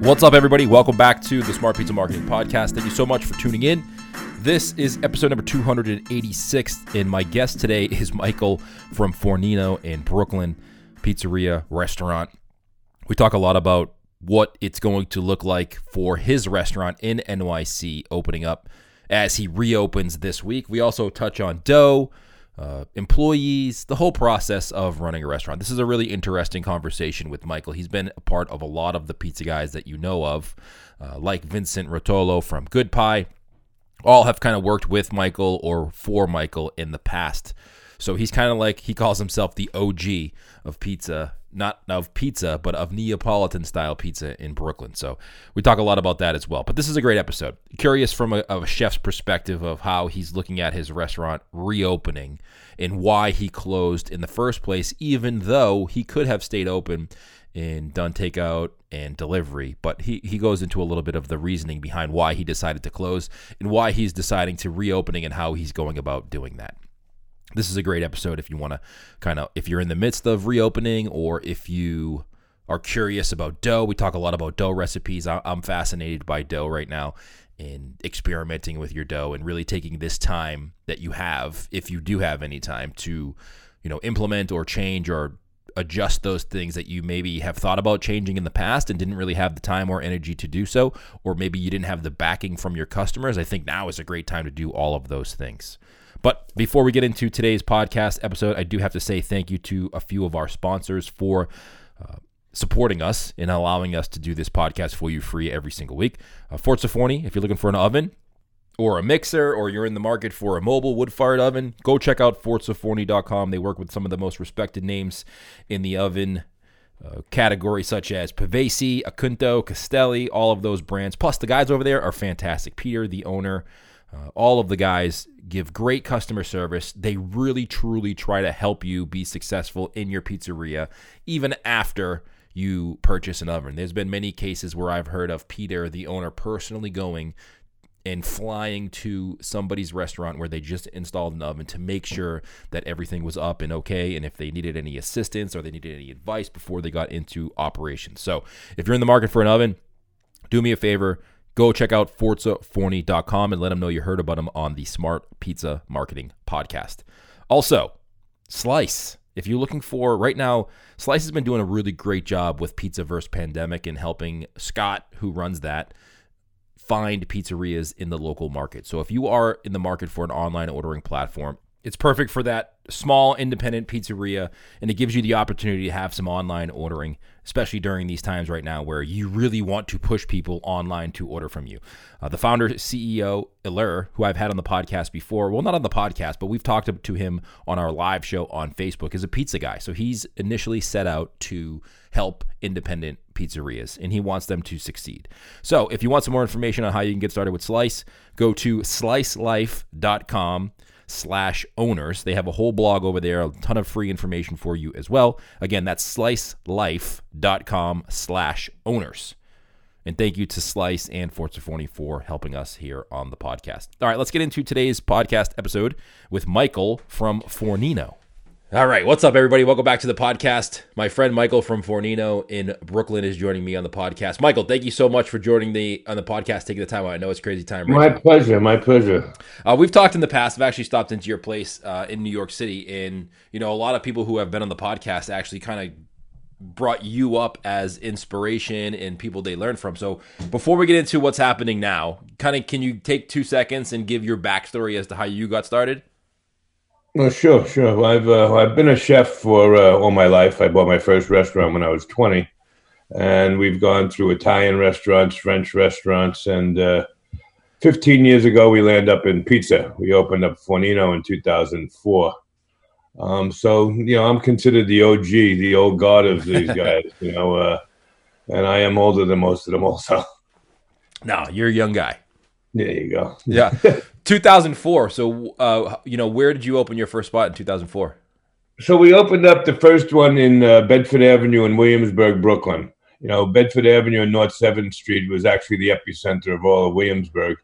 What's up, everybody? Welcome back to the Smart Pizza Marketing Podcast. Thank you so much for tuning in. This is episode number 286, and my guest today is Michael from Fornino in Brooklyn Pizzeria Restaurant. We talk a lot about what it's going to look like for his restaurant in NYC opening up as he reopens this week. We also touch on dough, uh, employees, the whole process of running a restaurant. This is a really interesting conversation with Michael. He's been a part of a lot of the pizza guys that you know of, uh, like Vincent Rotolo from Good Pie. All have kind of worked with Michael or for Michael in the past. So he's kind of like he calls himself the OG of pizza, not of pizza, but of Neapolitan style pizza in Brooklyn. So we talk a lot about that as well. But this is a great episode. Curious from a, a chef's perspective of how he's looking at his restaurant reopening and why he closed in the first place, even though he could have stayed open and done takeout and delivery. But he, he goes into a little bit of the reasoning behind why he decided to close and why he's deciding to reopening and how he's going about doing that this is a great episode if you want to kind of if you're in the midst of reopening or if you are curious about dough. We talk a lot about dough recipes. I'm fascinated by dough right now and experimenting with your dough and really taking this time that you have if you do have any time to you know implement or change or adjust those things that you maybe have thought about changing in the past and didn't really have the time or energy to do so or maybe you didn't have the backing from your customers. I think now is a great time to do all of those things but before we get into today's podcast episode, I do have to say thank you to a few of our sponsors for. Uh, supporting us and allowing us to do this podcast for you free every single week. Uh, Forni, if you're looking for an oven or a mixer or you're in the market for a mobile wood fired oven, go check out ForzaForni.com. They work with some of the most respected names in the oven uh, category, such as Pavesi, Acunto, Castelli, all of those brands. Plus, the guys over there are fantastic. Peter, the owner, uh, all of the guys give great customer service. They really, truly try to help you be successful in your pizzeria, even after you purchase an oven. There's been many cases where I've heard of Peter, the owner, personally going and flying to somebody's restaurant where they just installed an oven to make sure that everything was up and okay and if they needed any assistance or they needed any advice before they got into operation. So, if you're in the market for an oven, do me a favor, Go check out ForzaForni.com and let them know you heard about them on the Smart Pizza Marketing Podcast. Also, Slice. If you're looking for right now, Slice has been doing a really great job with Pizza vs. Pandemic and helping Scott, who runs that, find pizzerias in the local market. So if you are in the market for an online ordering platform, it's perfect for that small independent pizzeria, and it gives you the opportunity to have some online ordering, especially during these times right now where you really want to push people online to order from you. Uh, the founder, CEO, Ilir, who I've had on the podcast before, well, not on the podcast, but we've talked to him on our live show on Facebook, is a pizza guy. So he's initially set out to help independent pizzerias and he wants them to succeed. So if you want some more information on how you can get started with Slice, go to slicelife.com slash owners. They have a whole blog over there, a ton of free information for you as well. Again, that's slicelife.com slash owners. And thank you to Slice and Forza Forni for helping us here on the podcast. All right, let's get into today's podcast episode with Michael from Fornino. All right, what's up, everybody? Welcome back to the podcast. My friend Michael from Fornino in Brooklyn is joining me on the podcast. Michael, thank you so much for joining the on the podcast, taking the time out. I know it's crazy time. Right my now. pleasure. My pleasure. Uh, we've talked in the past. I've actually stopped into your place uh, in New York City, and you know, a lot of people who have been on the podcast actually kind of brought you up as inspiration and people they learn from. So before we get into what's happening now, kind of can you take two seconds and give your backstory as to how you got started? Well, sure, sure. I've uh, I've been a chef for uh, all my life. I bought my first restaurant when I was twenty, and we've gone through Italian restaurants, French restaurants, and uh, fifteen years ago we landed up in pizza. We opened up Fornino in two thousand four. Um, so you know, I'm considered the OG, the old god of these guys. you know, uh, and I am older than most of them, also. No, you're a young guy. There you go. yeah. 2004. So, uh, you know, where did you open your first spot in 2004? So we opened up the first one in uh, Bedford Avenue in Williamsburg, Brooklyn. You know, Bedford Avenue and North 7th Street was actually the epicenter of all of Williamsburg.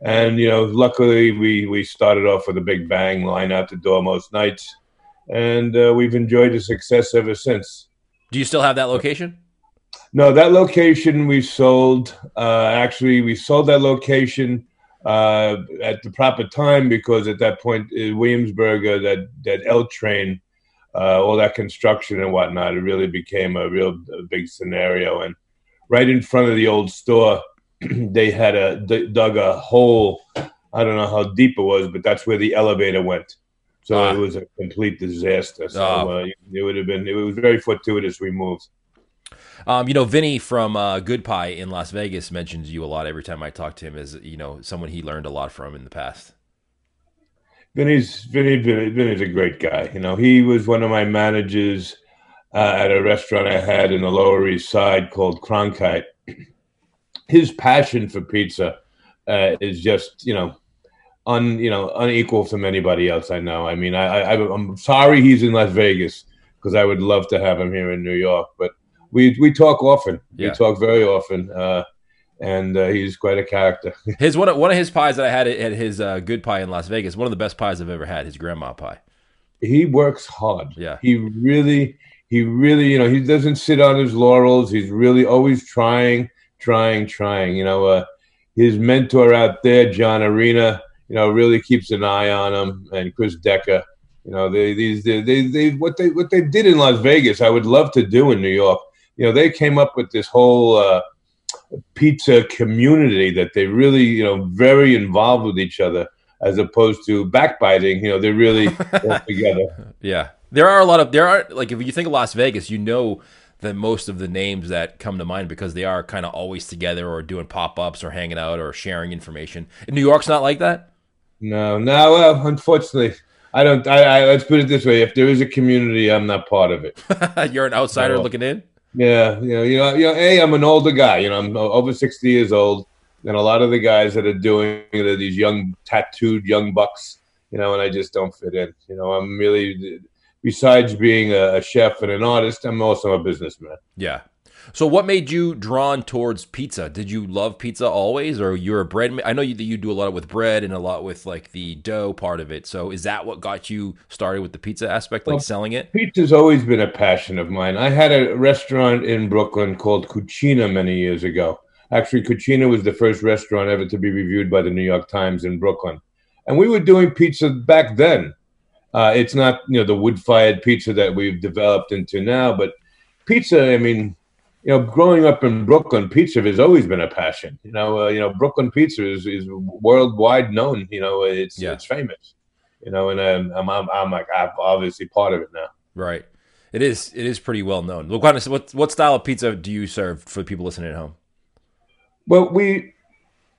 And, you know, luckily we, we started off with a big bang, line out the door most nights. And uh, we've enjoyed the success ever since. Do you still have that location? No, that location we sold. Uh, actually, we sold that location uh, at the proper time because at that point, in Williamsburg, uh, that that L train, uh, all that construction and whatnot, it really became a real a big scenario. And right in front of the old store, they had a d- dug a hole. I don't know how deep it was, but that's where the elevator went. So Ah. it was a complete disaster. So Ah. uh, it would have been. It was very fortuitous we moved. Um, you know, Vinny from uh, Good Pie in Las Vegas mentions you a lot every time I talk to him as you know someone he learned a lot from in the past. Vinny's Vinny, Vinny Vinny's a great guy. You know, he was one of my managers uh, at a restaurant I had in the Lower East Side called Cronkite. His passion for pizza uh, is just you know un you know unequal from anybody else I know. I mean, I, I I'm sorry he's in Las Vegas because I would love to have him here in New York, but we we talk often. Yeah. We talk very often. Uh, and uh, he's quite a character. His one of, one of his pies that I had at his uh, Good Pie in Las Vegas, one of the best pies I've ever had. His grandma pie. he works hard. Yeah. He really, he really, you know, he doesn't sit on his laurels. He's really always trying, trying, trying. You know, uh, his mentor out there, John Arena, you know, really keeps an eye on him, and Chris Decker. You know, they these they, they they what they what they did in Las Vegas, I would love to do in New York. You know, they came up with this whole uh, pizza community that they really, you know, very involved with each other as opposed to backbiting. You know, they're really all together. Yeah, there are a lot of there are like if you think of Las Vegas, you know that most of the names that come to mind because they are kind of always together or doing pop ups or hanging out or sharing information. In New York's not like that. No, no. Well, unfortunately, I don't. I, I let's put it this way: if there is a community, I'm not part of it. You're an outsider No. looking in. Yeah, you know, you know, you know. A, I'm an older guy. You know, I'm over sixty years old, and a lot of the guys that are doing are these young, tattooed young bucks. You know, and I just don't fit in. You know, I'm really. Besides being a chef and an artist, I'm also a businessman. Yeah. So, what made you drawn towards pizza? Did you love pizza always, or you're a bread? ma- I know you, that you do a lot with bread and a lot with like the dough part of it. So, is that what got you started with the pizza aspect, like Well, selling it? Pizza's always been a passion of mine. I had a restaurant in Brooklyn called Cucina many years ago. Actually, Cucina was the first restaurant ever to be reviewed by the New York Times in Brooklyn. And we were doing pizza back then. Uh, it's not, you know, the wood-fired pizza that we've developed into now, but pizza, I mean, you know, growing up in Brooklyn, pizza has always been a passion. You know, uh, you know, Brooklyn pizza is, is worldwide known. You know, it's Yeah. it's famous. You know, and um, I'm, I'm I'm like I'm obviously part of it now. Right. It is. It is pretty well known. What kind of what what style of pizza do you serve for people listening at home? Well, we,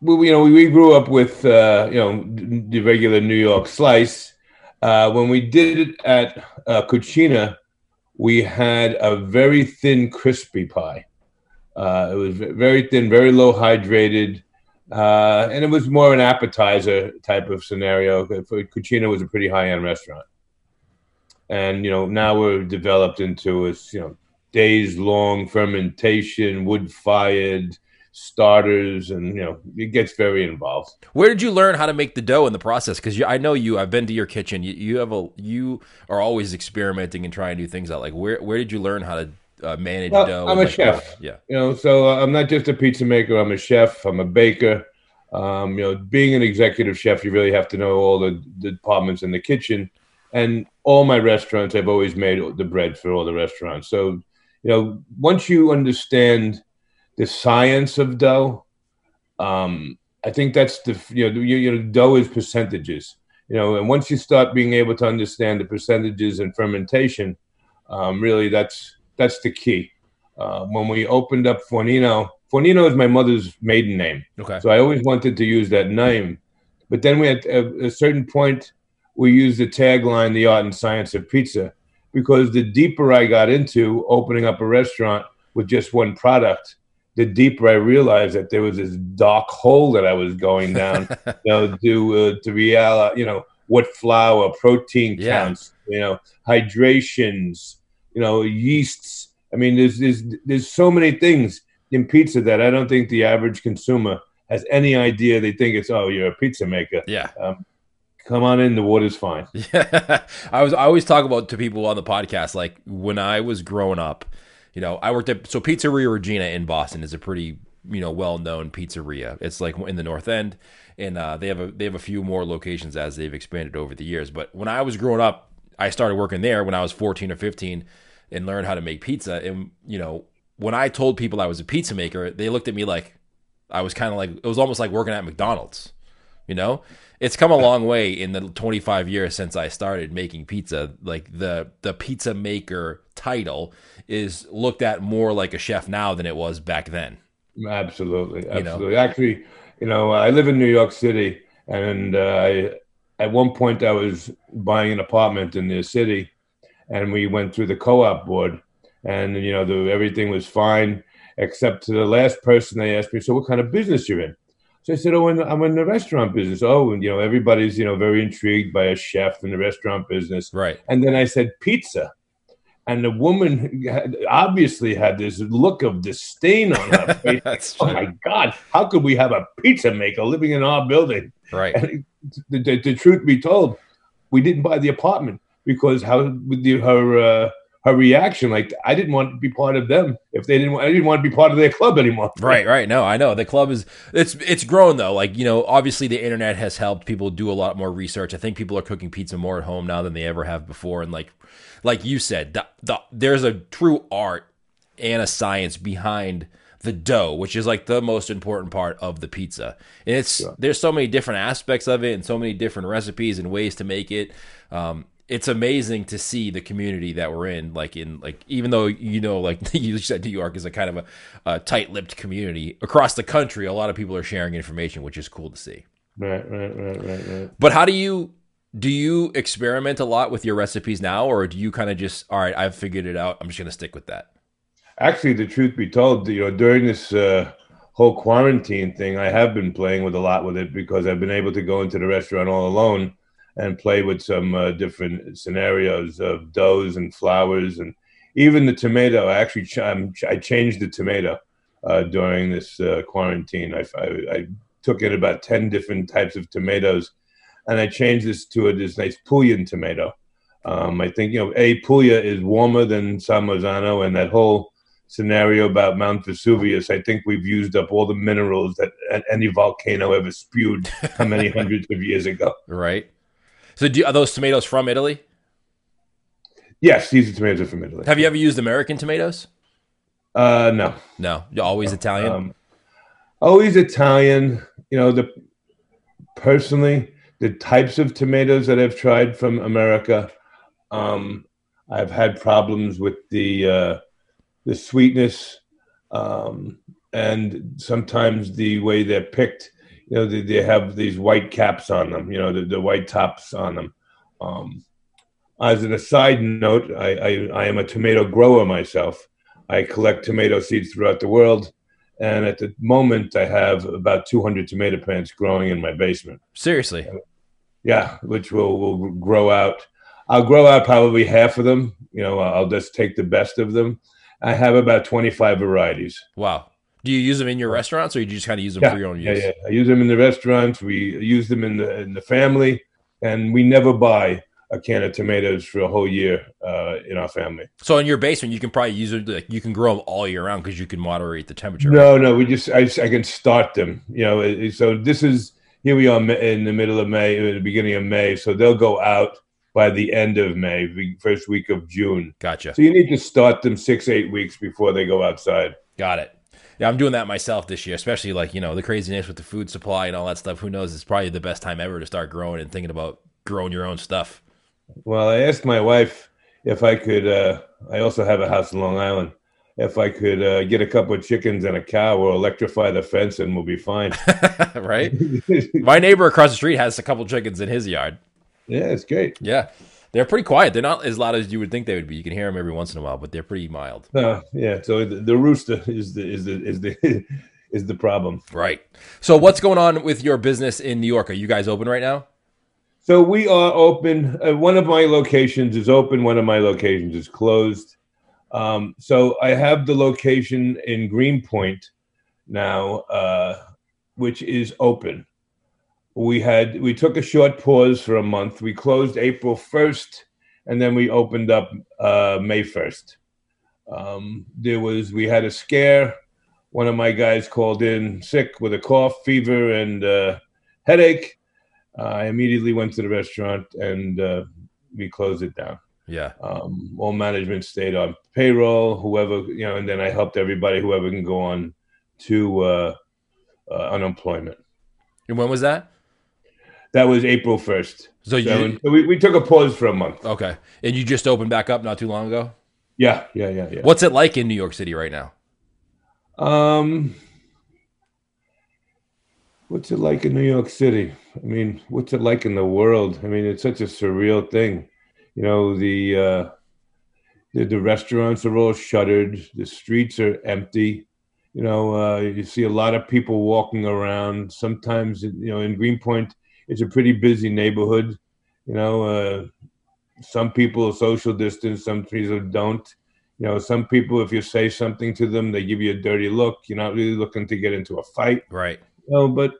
we you know, we grew up with uh, you know the regular New York slice. Uh, when we did it at uh, Cucina, we had a very thin, crispy pie. Uh, it was very thin, very low hydrated, uh, and it was more an appetizer type of scenario. Cucina was a pretty high end restaurant, and you know now we're developed into a you know days long fermentation, wood fired starters, and you know it gets very involved. Where did you learn how to make the dough in the process? Because I know you. I've been to your kitchen. You, you have a you are always experimenting and trying new things out. Like where where did you learn how to uh, manage Well, dough? I'm a chef. Yeah. You know, so uh, I'm not just a pizza maker. I'm a chef. I'm a baker. Um, you know, being an executive chef, you really have to know all the, the departments in the kitchen. And all my restaurants, I've always made the bread for all the restaurants. So, you know, once you understand the science of dough, um, I think that's the you know, you, you know dough is percentages. You know, and once you start being able to understand the percentages and fermentation, um, really that's that's the key. Uh, when we opened up Fornino, Fornino is my mother's maiden name. Okay. So I always wanted to use that name. But then we at a, a certain point, we used the tagline, the art and science of pizza, because the deeper I got into opening up a restaurant with just one product, the deeper I realized that there was this dark hole that I was going down, you know, to, uh, to reality, you know, what flour, protein Yeah. counts, you know, hydrations, you know, yeasts. I mean, there's, there's, there's so many things in pizza that I don't think the average consumer has any idea. They think it's, oh, you're a pizza maker. Yeah. Um, come on in, the water's fine. Yeah, I was. I always talk about to people on the podcast like when I was growing up, You know, I worked at so Pizzeria Regina in Boston is a pretty you know well known pizzeria. It's like in the North End, and uh, they have a they have a few more locations as they've expanded over the years. But when I was growing up, I started working there when I was 14 or 15 and learned how to make pizza. And you know, when I told people I was a pizza maker, they looked at me like I was kind of like it was almost like working at McDonald's. You know, it's come a long way in the 25 years since I started making pizza. Like the the pizza maker title is looked at more like a chef now than it was back then. Absolutely, absolutely. You know? Actually, you know, I live in New York City, and uh, I at one point I was buying an apartment in the city, and we went through the co-op board, and you know, the, everything was fine except to the last person they asked me, "So, what kind of business you're in?" So I said, "Oh, I'm in the restaurant business." Oh, and you know, everybody's you know very intrigued by a chef in the restaurant business, right? And then I said, "Pizza." and the woman had, obviously had this look of disdain on her face. oh my God, how could we have a pizza maker living in our building? Right. And the, the, the truth be told, we didn't buy the apartment because how the, her uh, her reaction like I didn't want to be part of them if they didn't. I didn't want to be part of their club anymore. Right, right. No, I know the club is it's it's grown though. Like you know, obviously the internet has helped people do a lot more research. I think people are cooking pizza more at home now than they ever have before, and like like you said, the, the, there's a true art and a science behind the dough, which is like the most important part of the pizza. And it's yeah. there's so many different aspects of it and so many different recipes and ways to make it. Um, it's amazing to see the community that we're in. Like in like even though you know like you said New York is a kind of a, a tight-lipped community across the country, a lot of people are sharing information, which is cool to see. Right, right, right, right, right. But how do you do you experiment a lot with your recipes now, or do you kind of just all right? I've figured it out. I'm just going to stick with that. Actually, the truth be told, you know, during this uh, whole quarantine thing, I have been playing with a lot with it because I've been able to go into the restaurant all alone and play with some uh, different scenarios of doughs and flowers and even the tomato. I actually ch- I changed the tomato uh, during this uh, quarantine. I, I, I took in about ten different types of tomatoes and I changed this to a, this nice Pulian tomato. Um, I think you know, a Puglia is warmer than San Marzano, and that whole scenario about Mount Vesuvius. I think we've used up all the minerals that any volcano ever spewed how many hundreds of years ago. Right. So, do, are those tomatoes from Italy? Yes, these are tomatoes from Italy. Have you ever used American tomatoes? Uh, no. No, You're always Italian. Um, always Italian. You know, the personally, the types of tomatoes that I've tried from America, um, I've had problems with the uh, the sweetness um, and sometimes the way they're picked. You know, they, they, have these white caps on them. You know, the, the white tops on them. Um, as an aside note, I, I, I am a tomato grower myself. I collect tomato seeds throughout the world. And at the moment, I have about 200 tomato plants growing in my basement. Seriously? Yeah, which will will grow out. I'll grow out probably half of them. You know, I'll just take the best of them. I have about 25 varieties. Wow. Do you use them in your restaurants, or do you just kind of use them yeah, for your own use? Yeah, yeah. I use them in the restaurants. We use them in the in the family, and we never buy a can of tomatoes for a whole year uh, in our family. So in your basement, you can probably use it. Like you can grow them all year round because you can moderate the temperature. No, no, we just I, I can start them. You know, so this is here we are in the middle of May, the beginning of May. So they'll go out by the end of May, first week of June. Gotcha. So you need to start them six, eight weeks before they go outside. Got it. Yeah, I'm doing that myself this year, especially like, you know, the craziness with the food supply and all that stuff. Who knows? It's probably the best time ever to start growing and thinking about growing your own stuff. Well, I asked my wife if I could, uh, I also have a house in Long Island if I could uh, get a couple of chickens and a cow, we'll electrify the fence and we'll be fine. right? My neighbor across the street has a couple chickens in his yard. Yeah, it's great. Yeah. They're pretty quiet. They're not as loud as you would think they would be. You can hear them every once in a while, but they're pretty mild. Uh, yeah. So the, the rooster is the is the is the is the problem. Right. So what's going on with your business in New York? Are you guys open right now? So we are open. Uh, one of my locations is open. One of my locations is closed. Um, so I have the location in Greenpoint now, uh, which is open. We had we took a short pause for a month. We closed April first, and then we opened up uh, May first. Um, there was we had a scare. One of my guys called in sick with a cough, fever, and uh, headache. Uh, I immediately went to the restaurant and uh, we closed it down. Yeah. Um, all management stayed on payroll, whoever you know, and then I helped everybody, whoever can go on to uh, uh, unemployment. And when was that? That was April first. So you So, so we, we took a pause for a month. okay? And you just opened back up not too long ago. Yeah, yeah, yeah, yeah. What's it like in New York City right now? Um, what's it like in New York City? I mean, what's it like in the world? I mean, it's such a surreal thing. You know, the uh, the, the restaurants are all shuttered. The streets are empty. You know, uh, you see a lot of people walking around. Sometimes, you know, in Greenpoint, it's a pretty busy neighborhood. You know, uh, some people social distance, some people don't. You know, some people, if you say something to them, they give you a dirty look. You're not really looking to get into a fight. Right. You know, but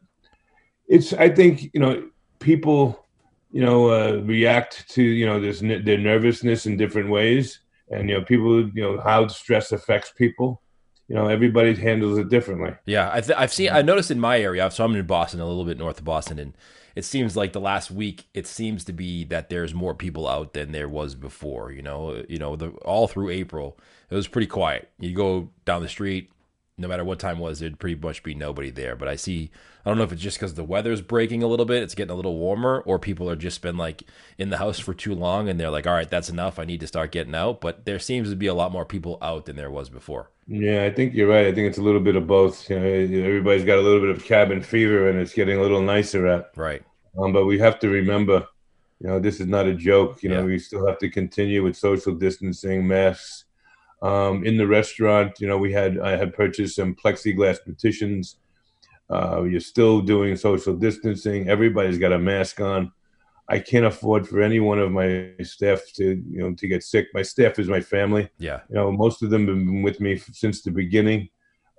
it's, I think, you know, people, you know, uh, react to, you know, this, their nervousness in different ways. And, you know, people, you know, how stress affects people. You know, everybody handles it differently. Yeah, I th- I've seen. I noticed in my area. So I'm in Boston, a little bit north of Boston, and it seems like the last week, it seems to be that there's more people out than there was before. You know, you know, the, all through April, it was pretty quiet. You go down the street, no matter what time it was, there'd pretty much be nobody there. But I see, I don't know if it's just because the weather's breaking a little bit, it's getting a little warmer, or people are just been like in the house for too long, and they're like, all right, that's enough. I need to start getting out. But there seems to be a lot more people out than there was before. Yeah, I think you're right. I think it's a little bit of both. You know, everybody's got a little bit of cabin fever, and it's getting a little nicer out. Right. Um, but we have to remember, you know, this is not a joke. You know, Yeah. we still have to continue with social distancing, masks. Um, in the restaurant, you know, we had I had purchased some plexiglass partitions. Uh, you're still doing social distancing. Everybody's got a mask on. I can't afford for any one of my staff to, you know, to get sick. My staff is my family Yeah. you know most of them have been with me since the beginning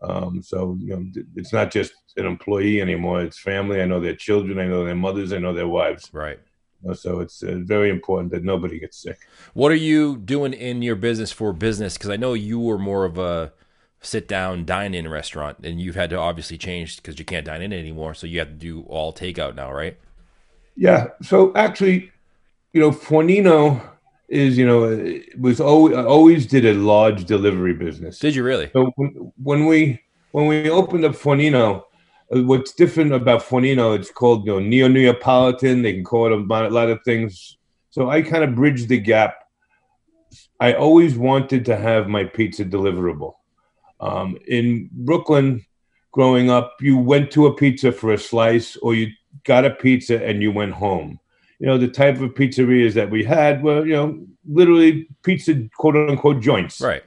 um, so you know it's not just an employee anymore it's family i know their children i know their mothers i know their wives Right. So it's uh, very important that nobody gets sick What are you doing in your business for business? Because I know you were more of a sit down, dine in restaurant, and you've had to obviously change because you can't dine in anymore. So you have to do all takeout now, right? yeah so actually you know fornino is you know it was always always did a large delivery business Did you really? So when, when we when we opened up Fornino, uh, what's different about Fornino? It's called you know neo Neapolitan. They can call it a lot, a lot of things. So I kind of bridged the gap. I always wanted to have my pizza deliverable. Um, in Brooklyn, growing up, you went to a pizza for a slice, or you got a pizza and you went home. You know the type of pizzerias that we had were you know literally pizza quote unquote joints. Right.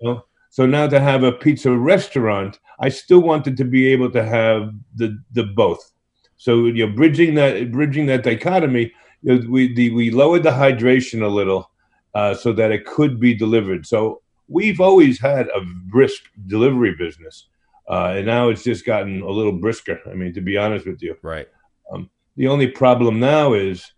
You know? So now to have a pizza restaurant, I still wanted to be able to have the the both. So you know, bridging that bridging that dichotomy. you know, We the, we lowered the hydration a little uh, so that it could be delivered. So we've always had a brisk delivery business, uh, and now it's just gotten a little brisker. I mean, to be honest with you, Right. the only problem now is,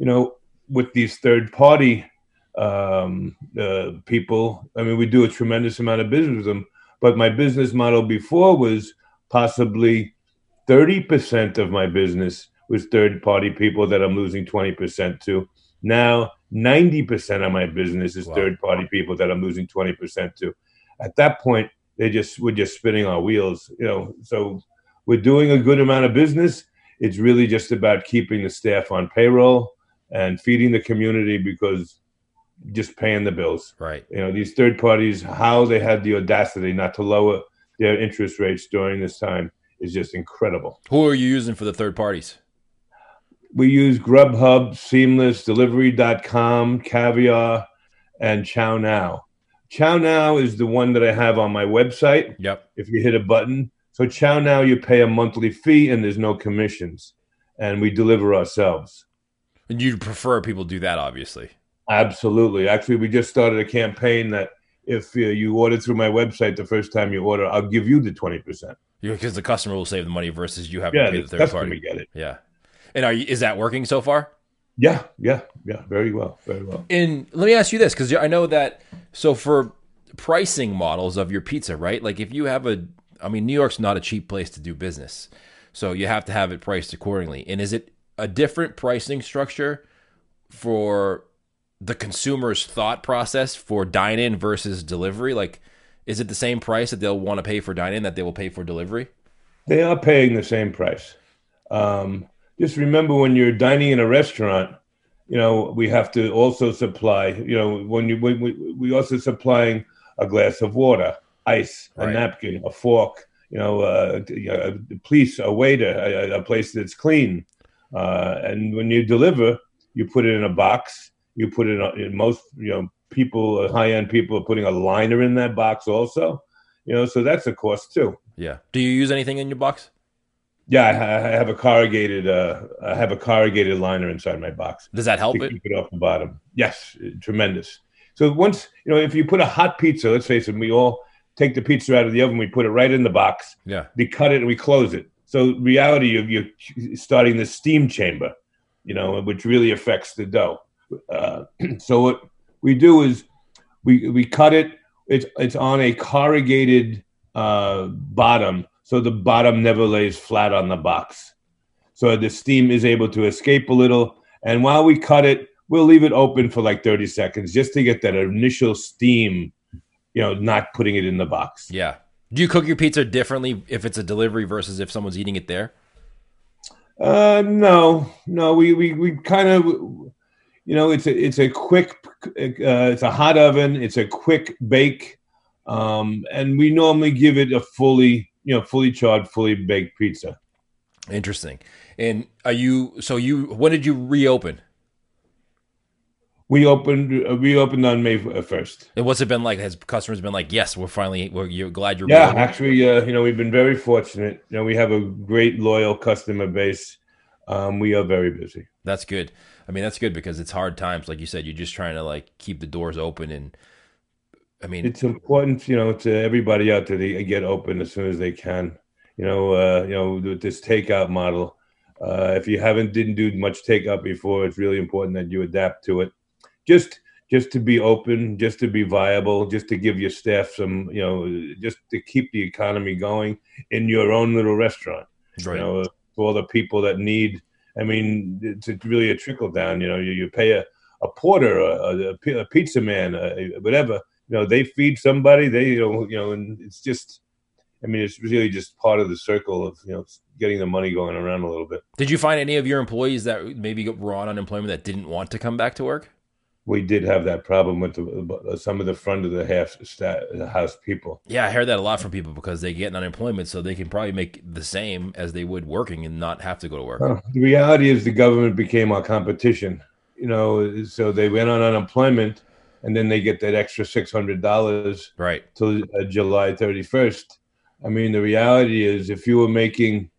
you know, with these third party um, uh, people. I mean, we do a tremendous amount of business with them, but my business model before was possibly thirty percent of my business was third party people that I'm losing twenty percent to. Now, ninety percent of my business is Wow. third party people that I'm losing twenty percent to. At that point, they just we're just spinning our wheels, you know. So we're doing a good amount of business it's really just about keeping the staff on payroll and feeding the community because just paying the bills. Right. You know, these third parties, how they had the audacity not to lower their interest rates during this time is just incredible. Who are you using for the third parties? We use Grubhub, Seamless, Delivery.com, Caviar, and Chow Now. Chow Now is the one that I have on my website. Yep. if you hit a button. So Chow Now, you pay a monthly fee and there's no commissions, and we deliver ourselves. And you'd prefer people do that, obviously. Absolutely. Actually, we just started a campaign that if uh, you order through my website the first time you order, I'll give you the twenty percent. Because the customer will save the money versus you having Yeah, to pay the third party. get it. Yeah. And are you, is that working so far? Yeah, yeah, yeah. Very well, very well. And let me ask you this, because I know that. So for pricing models of your pizza, right? Like if you have a, I mean, New York's not a cheap place to do business, so you have to have it priced accordingly. And is it a different pricing structure for the consumer's thought process for dine in versus delivery? Like, is it the same price that they'll want to pay for dine in that they will pay for delivery? They are paying the same price. Um, just remember when you're dining in a restaurant, you know, we have to also supply, you know, when you, when we, we also supplying a glass of water, ice, a napkin, a fork, you know, uh, a police, a waiter, a, a place that's clean. Uh, and when you deliver, you put it in a box. You put it in most, you know, people, uh, high end people are putting a liner in that box also. You know, so that's a cost too. Yeah. Do you use anything in your box? Yeah, I, have a corrugated. Uh, I have a corrugated liner inside my box. Does that help it? Keep it off the bottom. Yes, tremendous. So once you know, if you put a hot pizza, let's face it, we all take the pizza out of the oven, we put it right in the box. Yeah. We cut it and we close it. So reality of you starting the steam chamber, you know, which really affects the dough. Uh, so what we do is we we cut it. It's it's on a corrugated uh, bottom, so the bottom never lays flat on the box. So the steam is able to escape a little. And while we cut it, we'll leave it open for like 30 seconds just to get that initial steam, you know, not putting it in the box. Yeah. Do you cook your pizza differently if it's a delivery versus if someone's eating it there? Uh, no, no. We we we kind of, you know, it's a it's a quick, uh, it's a hot oven. It's a quick bake, um, and we normally give it a fully, you know, fully charred, fully baked pizza. Interesting. And are you? So you? When did you reopen? We opened. Uh, we opened on May uh, first. And what's it been like? Has customers been like, "Yes, we're finally. We're you're glad you're." Yeah, actually, uh, you know, we've been very fortunate. You know, we have a great loyal customer base. Um, we are very busy. That's good. I mean, that's good because it's hard times. Like you said, you're just trying to like keep the doors open and. I mean, it's important, you know, to everybody out there to get open as soon as they can you know, uh, you know, with this takeout model. Uh, if you haven't didn't do much takeout before, it's really important that you adapt to it. Just just to be open, just to be viable, just to give your staff some, you know, just to keep the economy going in your own little restaurant. Right. You know, for all the people that need. I mean, it's really a trickle down. You know, you, you pay a, a porter, a, a, a pizza man, a, whatever. You know, they feed somebody. They, you know, you know, and it's just I mean, it's really just part of the circle of you know getting the money going around a little bit. Did you find any of your employees that maybe were on unemployment that didn't want to come back to work? We did have that problem with the, some of the front of the half the house people. Yeah, I heard that a lot from people because they get unemployment, so they can probably make the same as they would working and not have to go to work. Well, the reality is, the government became our competition. You know, so they went on unemployment, and then they get that extra six hundred dollars right till uh, July thirty first I mean, the reality is, if you were making,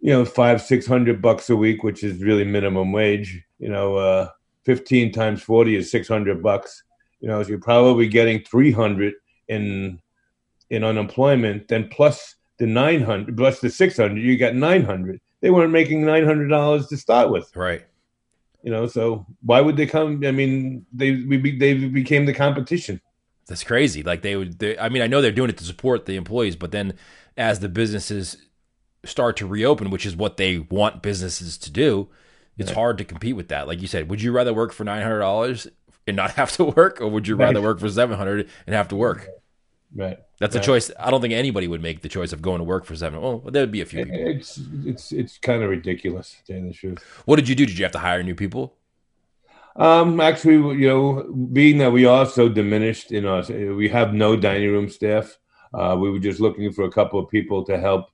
you know, five, six hundred bucks a week, which is really minimum wage, you know, uh, fifteen times forty is six hundred bucks. You know, so you're probably getting three hundred in in unemployment. Then plus the nine hundred, plus the six hundred, you got nine hundred. They weren't making nine hundred dollars to start with, right? You know, so why would they come? I mean, they we they became the competition. That's crazy. Like they would. They, I mean, I know they're doing it to support the employees, but then as the businesses start to reopen, which is what they want businesses to do, it's right. hard to compete with that. Like you said, would you rather work for nine hundred dollars and not have to work, or would you rather right. work for seven hundred and have to work? Right. That's right. a choice. I don't think anybody would make the choice of going to work for seven. Well, there would be a few people. It's it's it's kind of ridiculous, to the truth. What did you do? Did you have to hire new people? Um, actually, you know, being that we are so diminished in us, we have no dining room staff. Uh, we were just looking for a couple of people to help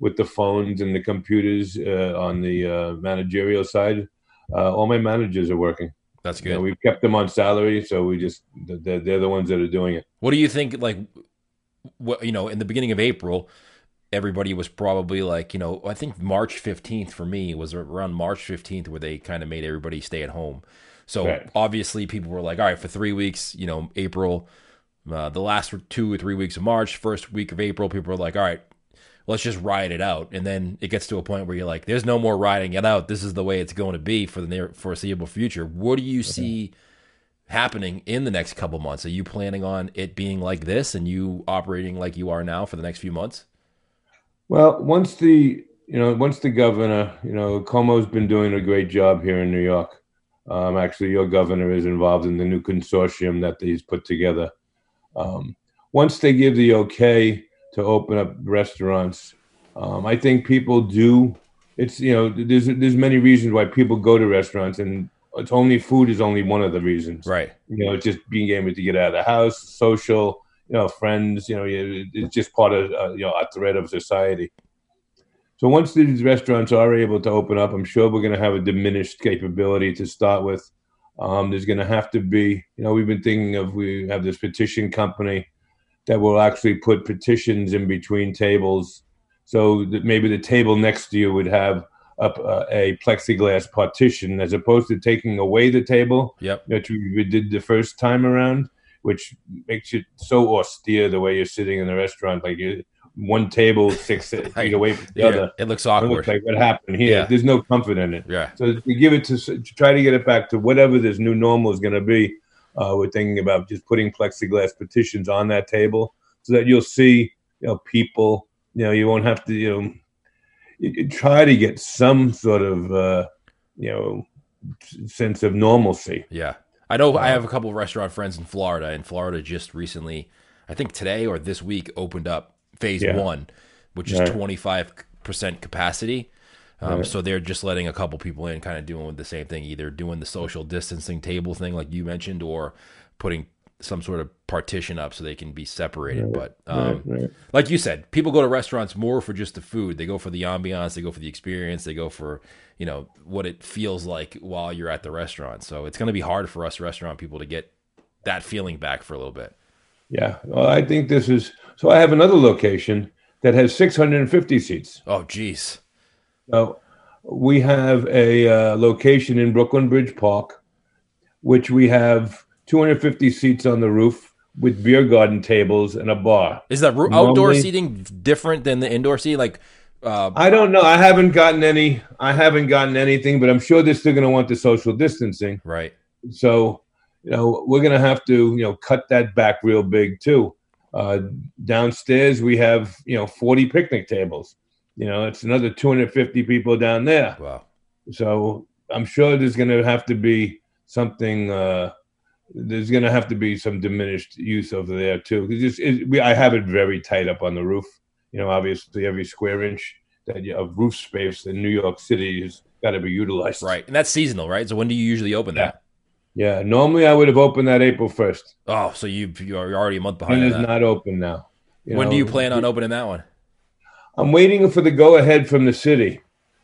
with the phones and the computers uh, on the uh, managerial side. Uh, all my managers are working. That's good. You know, we've kept them on salary, so we just they're, they're the ones that are doing it. What do you think? Like, what you know, in the beginning of April, everybody was probably like, you know, I think March fifteenth for me was around March fifteenth where they kind of made everybody stay at home. So right. obviously, people were like, all right, for three weeks, you know, April, uh, the last two or three weeks of March, first week of April, people were like, all right, let's just ride it out. And then it gets to a point where you're like, there's no more riding it out. This is the way it's going to be for the near foreseeable future. What do you see happening in the next couple months? Are you planning on it being like this and you operating like you are now for the next few months? Well, once the you know once the governor, you know, Cuomo's been doing a great job here in New York. Um, actually, your governor is involved in the new consortium that he's put together. Um, once they give the okay to open up restaurants, um, I think people do. It's you know there's there's many reasons why people go to restaurants, and it's only food is only one of the reasons. Right. You know, just being able to get out of the house, social, you know, friends. You know, it's just part of uh, you know a thread of society. So once these restaurants are able to open up, I'm sure we're going to have a diminished capability to start with. Um, there's going to have to be, you know, we've been thinking of we have this petition company that will actually put petitions in between tables, so that maybe the table next to you would have up uh, a plexiglass partition as opposed to taking away the table. Yep. Which we did the first time around, which makes it so austere the way you're sitting in the restaurant, like you one table six feet away from the Yeah, other. it looks It awkward. looks like what happened here. Yeah. There's no comfort in it. yeah. So we give it to, to try to get it back to whatever this new normal is going to be. Uh, we're thinking about just putting plexiglass petitions on that table so that you'll see, you know, people. You know, you won't have to, you know, you, you try to get some sort of, uh, you know, sense of normalcy. Yeah. I know I have a couple of restaurant friends in Florida, and Florida just recently, I think today or this week, opened up phase Yeah. one, which is Right. 25% capacity. Um, Right. So they're just letting a couple people in, kind of doing the same thing, either doing the social distancing table thing, like you mentioned, or putting some sort of partition up so they can be separated. But um, Right, right. like you said, people go to restaurants more for just the food. They go for the ambiance, they go for the experience, they go for, you know, what it feels like while you're at the restaurant. So it's going to be hard for us restaurant people to get that feeling back for a little bit. Yeah. Well, I think this is. So I have another location that has 650 seats. Oh, geez. So we have a uh, location in Brooklyn Bridge Park, which we have 250 seats on the roof with beer garden tables and a bar. Is that roo- outdoor Normally- seating different than the indoor seat? Like, uh, I don't know. I haven't gotten any. I haven't gotten anything, but I'm sure they're still going to want the social distancing. right. So, you know, we're going to have to, you know, cut that back real big too. Uh, downstairs we have, you know, 40 picnic tables. You know, it's another 250 people down there. Wow. So I'm sure there's going to have to be something. Uh, there's going to have to be some diminished use over there too. 'Cause it's, it, we, I have it very tight up on the roof. You know, obviously every square inch that you, of roof space in New York City has got to be utilized. Right. And that's seasonal, right? So when do you usually open that? Yeah. Normally I would have opened that April first. Oh, so you you're already a month behind It is that. not open now. when know, do you plan on opening that one? I'm waiting for the go ahead from the city.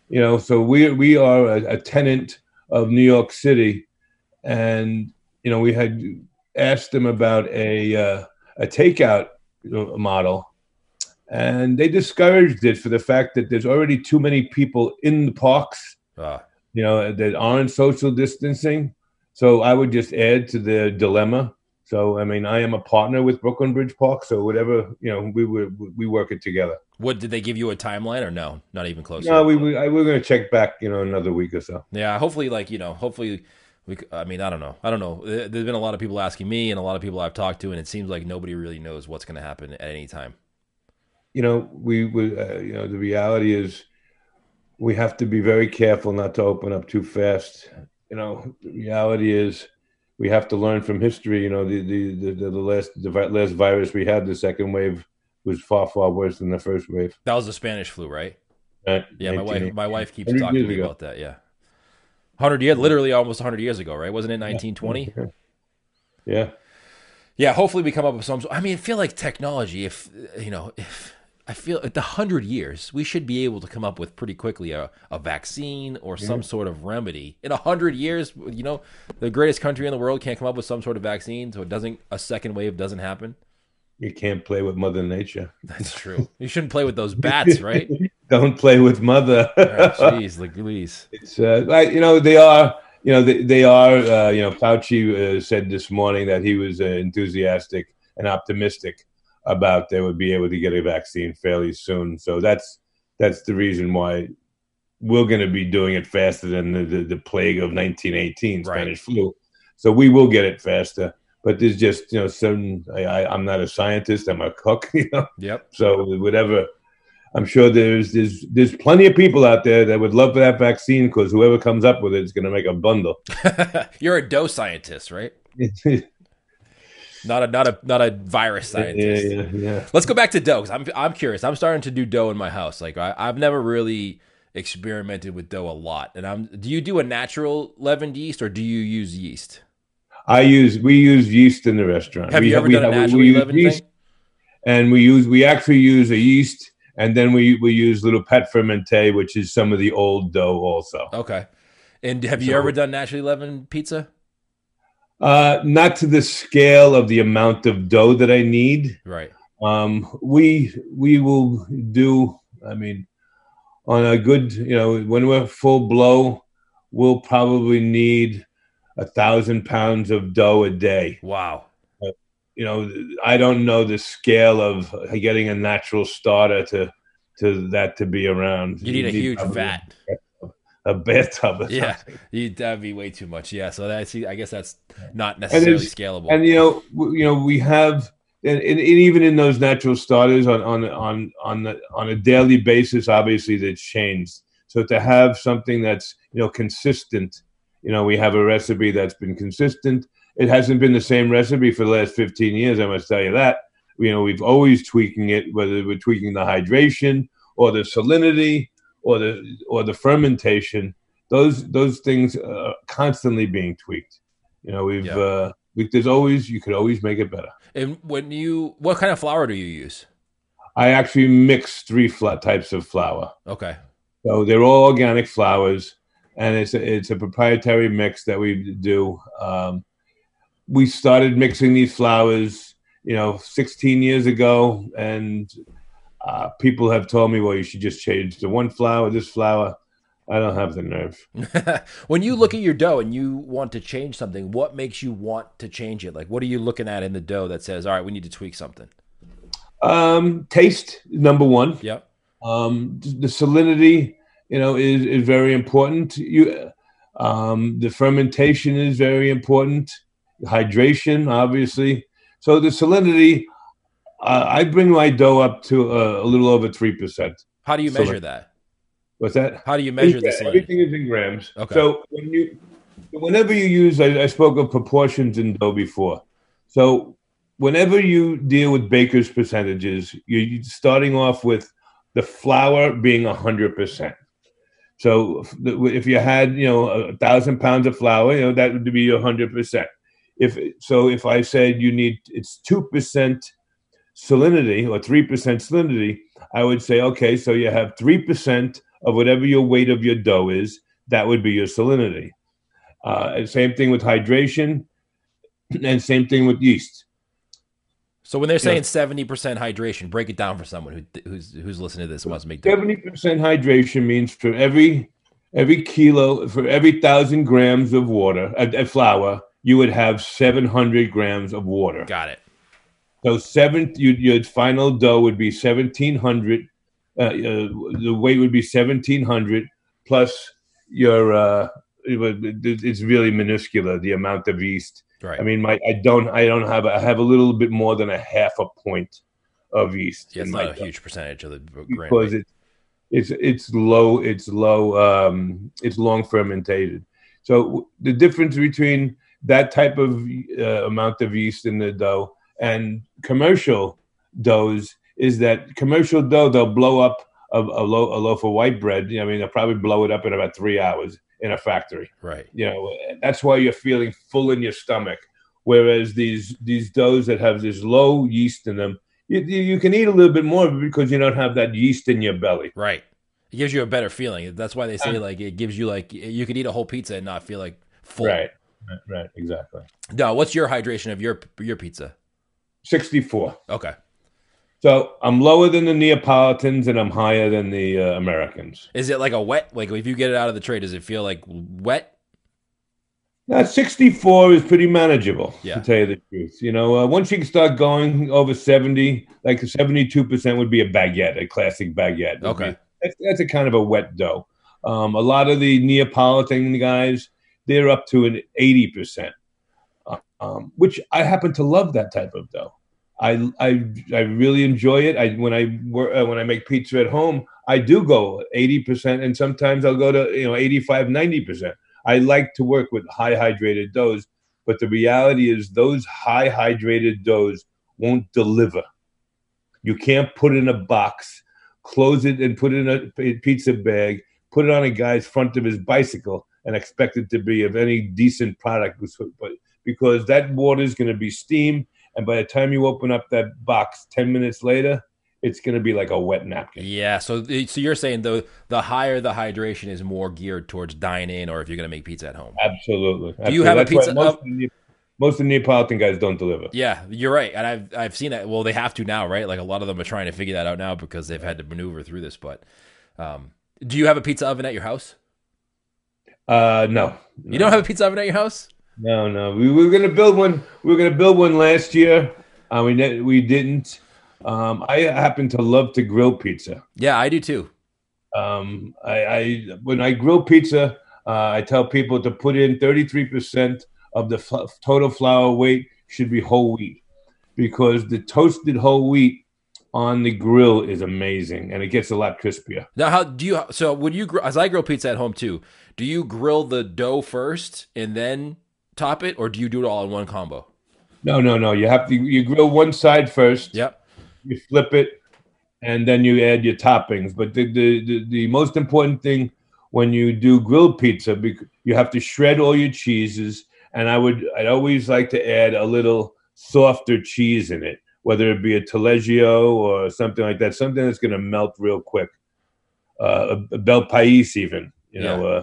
You know, so we we are a, a tenant of New York City, and you know we had asked them about a uh, a takeout model, and they discouraged it for the fact that there's already too many people in the parks. Uh, You know that aren't social distancing. So I would just add to the dilemma. So I mean, I am a partner with Brooklyn Bridge Park, so whatever you know, we we we work it together. what did they give you a timeline or no? Not even close. No, we we I, we're going to check back, you know, another week or so. Yeah, hopefully, like you know, hopefully, we. I mean, I don't know. I don't know. There- There's been a lot of people asking me, and a lot of people I've talked to, and it seems like nobody really knows what's going to happen at any time. You know, we we uh, you know the reality is we have to be very careful not to open up too fast. You know, the reality is we have to learn from history. You know, the the the, the, last the vi- last virus we had, the second wave, was far far worse than the first wave. That was the Spanish flu, right? Right? Yeah, my wife. My wife keeps talking to me ago. about that. Yeah, hundred years, literally almost hundred years ago, right? Wasn't it 1920? Yeah. Yeah, hopefully we come up with some. I mean, I feel like technology. If you know, if I feel at the hundred years, we should be able to come up with pretty quickly a, a vaccine or some sort of remedy. In a hundred years, you know, the greatest country in the world can't come up with some sort of vaccine, so it doesn't a second wave doesn't happen. You can't play with Mother Nature. That's true. you shouldn't play with those bats, right? Don't play with Mother. Oh, Jeez, like Louise. It's uh, like you know they are you know they, they are uh, you know Fauci uh, said this morning that he was uh, enthusiastic and optimistic about they would be able to get a vaccine fairly soon. So that's that's the reason why we're going to be doing it faster than the, the, the plague of 1918 Right. Spanish flu. So we will get it faster. But there's just you know certain. I, I'm not a scientist. I'm a cook. You know. Yep. So whatever. I'm sure there's there's there's plenty of people out there that would love for that vaccine because whoever comes up with it is going to make a bundle. You're a dough scientist, right? not a not a not a virus scientist. Yeah, yeah, yeah. Let's go back to dough. 'cause I'm I'm curious. I'm starting to do dough in my house. Like I, I've never really experimented with dough a lot. And I'm. Do you do a natural leavened yeast or do you use yeast? I use we use yeast in the restaurant. Have we, you ever we, done a we naturally use leavened yeast, thing? And we use we actually use a yeast, and then we we use little pâte fermentée, which is some of the old dough also. Okay. And have you So- ever done naturally leavened pizza? Uh, not to the scale of the amount of dough that I need. Right. Um, we we will do. I mean, on a good, you know, when we're full blow, we'll probably need a thousand pounds of dough a day. Wow. You know, I don't know the scale of getting a natural starter to to that to be around. You need a huge vat. A bathtub. Or Yeah. something. You, that'd be way too much. Yeah. So that's I guess that's not necessarily there's- scalable. and you know, w- you know, we have, and, and, and even in those natural starters on on on on the, on a daily basis, obviously that's changed. So to have something that's you know consistent, you know, we have a recipe that's been consistent. It hasn't been the same recipe for the last fifteen years. I must tell you that. You know, we've always tweaking it, whether we're tweaking the hydration or the salinity or the or the fermentation. Those those things are constantly being tweaked. You know, we've Yeah. uh, we, there's always you could always make it better. and when you what kind of flour do you use? I actually mix three types of flour, Okay. so they're all organic flours, and it's a, it's a proprietary mix that we do. Um, we started mixing these flours, you know, 16 years ago, and uh, people have told me, well, you should just change to one flour, this flour. I don't have the nerve. when you look at your dough and you want to change something, what makes you want to change it? Like, what are you looking at in the dough that says, "All right, we need to tweak something"? Um, taste number one. Yep. Um, the salinity, you know, is, is very important. You, um, the fermentation is very important. Hydration, obviously. So the salinity, uh, I bring my dough up to uh, a little over three percent. How do you So, measure like- that? What's that? How do you measure the Yeah, salinity? Everything is in grams. Okay. So when you, whenever you use, I, I spoke of proportions in dough before. So whenever you deal with baker's percentages, you're starting off with the flour being hundred percent. So if if you had, you know, a thousand pounds of flour, you know, that would be hundred percent. If so, if I said you need it's two percent salinity or three percent salinity, I would say, okay, so you have three percent of whatever your weight of your dough is. That would be your salinity. Uh, same thing with hydration, and same thing with yeast. So when they're saying seventy percent hydration, break it down for someone who who's who's listening to this and wants to make dough. Seventy percent hydration means for every every kilo for every thousand grams of water uh, uh, flour, you would have seven hundred grams of water. Got it. So seven, you, your final dough would be seventeen hundred. Uh, uh, the weight would be seventeen hundred plus your. Uh, it it's really minuscule the amount of yeast. Right. I mean, my I don't I don't have I have a little bit more than a half a point of yeast yeah, it's not a dough huge percentage of the grain. because it's it's it's low it's low um, it's long fermented. So w- the difference between that type of uh, amount of yeast in the dough and commercial doughs is that commercial dough they'll blow up a, a, lo- a loaf of white bread. I mean, they'll probably blow it up in about three hours in a factory Right. you know that's why you're feeling full in your stomach whereas these these doughs that have this low yeast in them you, you can eat a little bit more because you don't have that yeast in your belly Right. It gives you a better feeling. That's why they say like it gives you like you could eat a whole pizza and not feel like full. right right, right exactly No, what's your hydration of your your pizza? 64 Okay. so i'm lower than the neapolitans and i'm higher than the uh, americans Is it like a wet? Like if you get it out of the tray, does it feel like wet? now 64 is pretty manageable Yeah. to tell you the truth you know uh, once you start going over 70 like 72% would be a baguette a classic baguette Okay. that's, that's a kind of a wet dough. Um, a lot of the Neapolitan guys, they're up to an 80%. Um, which I happen to love that type of dough. I I I really enjoy it. I when I work, uh, when I make pizza at home, I do go 80% and sometimes I'll go to, you know, 85, 90%. I like to work with high hydrated doughs, but the reality is those high hydrated doughs won't deliver. You can't put it in a box, close it and put it in a pizza bag, put it on a guy's front of his bicycle and expect it to be of any decent product because that water is going to be steam. and by the time you open up that box 10 minutes later it's going to be like a wet napkin. Yeah, so so you're saying the the higher the hydration is more geared towards dine in, or if you're going to make pizza at home. Absolutely. Do you have That's a pizza? Most, of the, most of the Neapolitan guys don't deliver. Yeah, you're right, and I've I've seen that. Well, they have to now, right? Like a lot of them are trying to figure that out now because they've had to maneuver through this. But um, do you have a pizza oven at your house? Uh, no. You don't have a pizza oven at your house? No, no. We, we were going to build one. We were going to build one last year. Uh, we we didn't. Um, I happen to love to grill pizza. Yeah, I do too. Um, I, I when I grill pizza, uh, I tell people to put in 33% of the f- total flour weight should be whole wheat because the toasted whole wheat on the grill is amazing and it gets a lot crispier. Now, how do you? So, when you as I grill pizza at home too, do you grill the dough first and then top it, or do you do it all in one combo? No, no, no. You have to you grill one side first. Yep you flip it, and then you add your toppings. But the the, the, the most important thing when you do grilled pizza, you have to shred all your cheeses, and I would I'd always like to add a little softer cheese in it, whether it be a Taleggio or something like that, something that's going to melt real quick. Uh, a, a Bel Paese, even you yeah. know. Uh,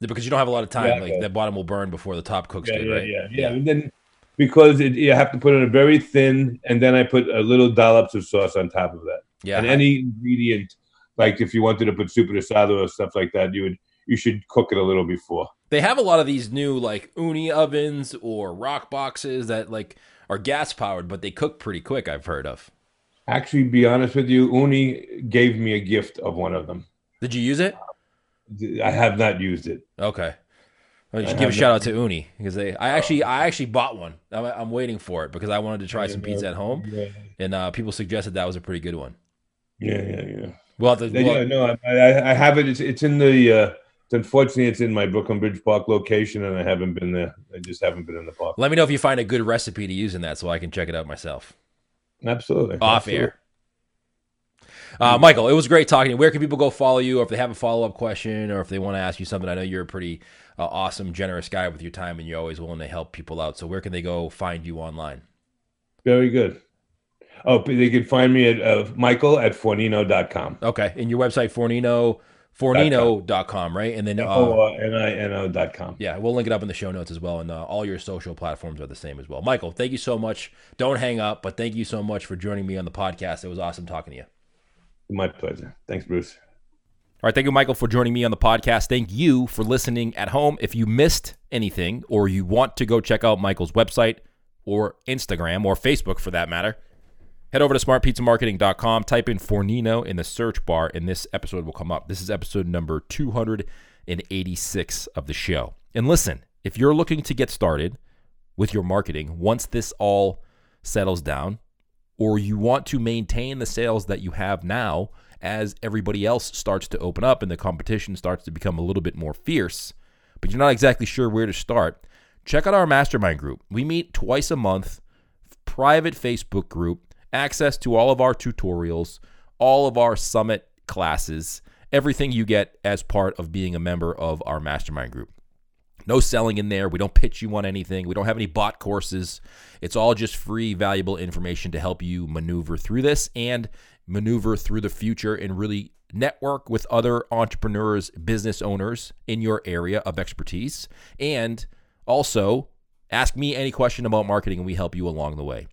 because you don't have a lot of time, like the bottom will burn before the top cooks yeah, good, yeah, right? Yeah, yeah, yeah. And then because it, you have to put it a very thin, and then I put a little dollops of sauce on top of that. Yeah. And any ingredient, like if you wanted to put soppressata or stuff like that, you would you should cook it a little before. They have a lot of these new like Ooni ovens or Roccboxes that like are gas powered, but they cook pretty quick. I've heard of. Actually, be honest with you, Ooni gave me a gift of one of them. Did you use it? I have not used it. Okay. I should give a shout out to Ooni because they. I actually, I actually bought one. I'm, I'm waiting for it because I wanted to try some pizza at home, yeah. and uh, people suggested that was a pretty good one. Yeah, yeah, yeah. Well, the, well, yeah, no, I, I have it. It's, it's in the. Uh, it's unfortunately it's in my Brooklyn Bridge Park location, and I haven't been there. I just haven't been in the park. Let me know if you find a good recipe to use in that, so I can check it out myself. Absolutely. Off Absolutely. air. Uh, Michael, it was great talking to you. Where can people go follow you, or if they have a follow up question, or if they want to ask you something? I know you're a pretty uh, awesome, generous guy with your time, and you're always willing to help people out. So, where can they go find you online? Very good. Oh, they can find me at uh, Michael at Fornino.com. Okay, and your website Fornino fornino.com, right? And then uh, F-O-R-N-I-N-O.com. Yeah, we'll link it up in the show notes as well. And uh, all your social platforms are the same as well. Michael, thank you so much. Don't hang up, but thank you so much for joining me on the podcast. It was awesome talking to you. My pleasure. Thanks, Bruce. All right. Thank you, Michael, for joining me on the podcast. Thank you for listening at home. If you missed anything or you want to go check out Michael's website or Instagram or Facebook for that matter, head over to smartpizzamarketing.com, type in Fornino in the search bar, and this episode will come up. This is episode number 286 of the show. And listen, if you're looking to get started with your marketing once this all settles down, or you want to maintain the sales that you have now as everybody else starts to open up and the competition starts to become a little bit more fierce, but you're not exactly sure where to start, check out our mastermind group. We meet twice a month, private Facebook group, access to all of our tutorials, all of our summit classes, everything you get as part of being a member of our mastermind group. No selling in there. We don't pitch you on anything. We don't have any bot courses. It's all just free, valuable information to help you maneuver through this and maneuver through the future and really network with other entrepreneurs, business owners in your area of expertise. And also ask me any question about marketing and we help you along the way.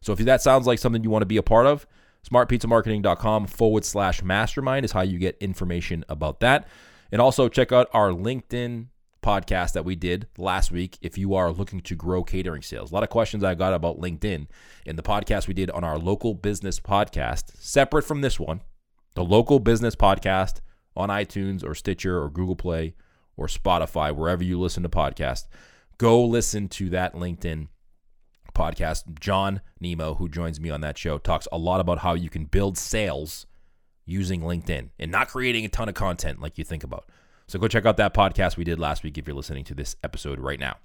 So if that sounds like something you want to be a part of, smartpizzamarketing.com forward slash mastermind is how you get information about that. And also check out our LinkedIn podcast that we did last week if you are looking to grow catering sales. A lot of questions I got about LinkedIn in the podcast we did on our local business podcast, separate from this one, the local business podcast on iTunes or Stitcher or Google Play or Spotify, wherever you listen to podcasts. Go listen to that LinkedIn podcast. John Nemo, who joins me on that show, talks a lot about how you can build sales using LinkedIn and not creating a ton of content like you think about. So go check out that podcast we did last week if you're listening to this episode right now.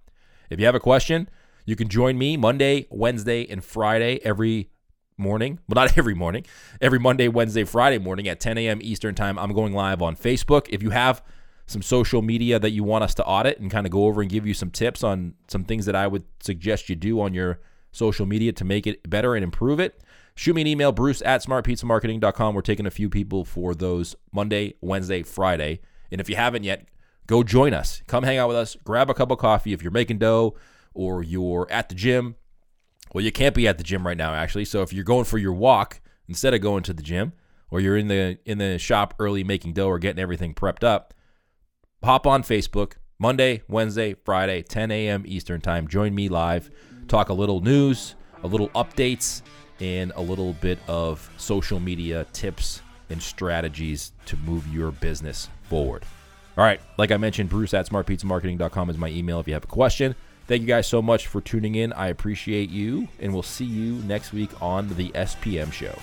If you have a question, you can join me Monday, Wednesday, and Friday every morning. Well, not every morning, every Monday, Wednesday, Friday morning at 10 a.m. Eastern Time. I'm going live on Facebook. If you have some social media that you want us to audit and kind of go over and give you some tips on some things that I would suggest you do on your social media to make it better and improve it, shoot me an email, bruce at smartpizzamarketing.com. We're taking a few people for those Monday, Wednesday, Friday. And if you haven't yet, go join us. Come hang out with us. Grab a cup of coffee if you're making dough or you're at the gym. Well, you can't be at the gym right now, actually. So if you're going for your walk instead of going to the gym, or you're in the in the shop early making dough or getting everything prepped up, hop on Facebook Monday, Wednesday, Friday, 10 a.m. Eastern Time. Join me live. Talk a little news, a little updates, and a little bit of social media tips and strategies to move your business forward. All right, like I mentioned, Bruce at smartpizzamarketing.com is my email if you have a question. Thank you guys so much for tuning in. I appreciate you, and we'll see you next week on the SPM show.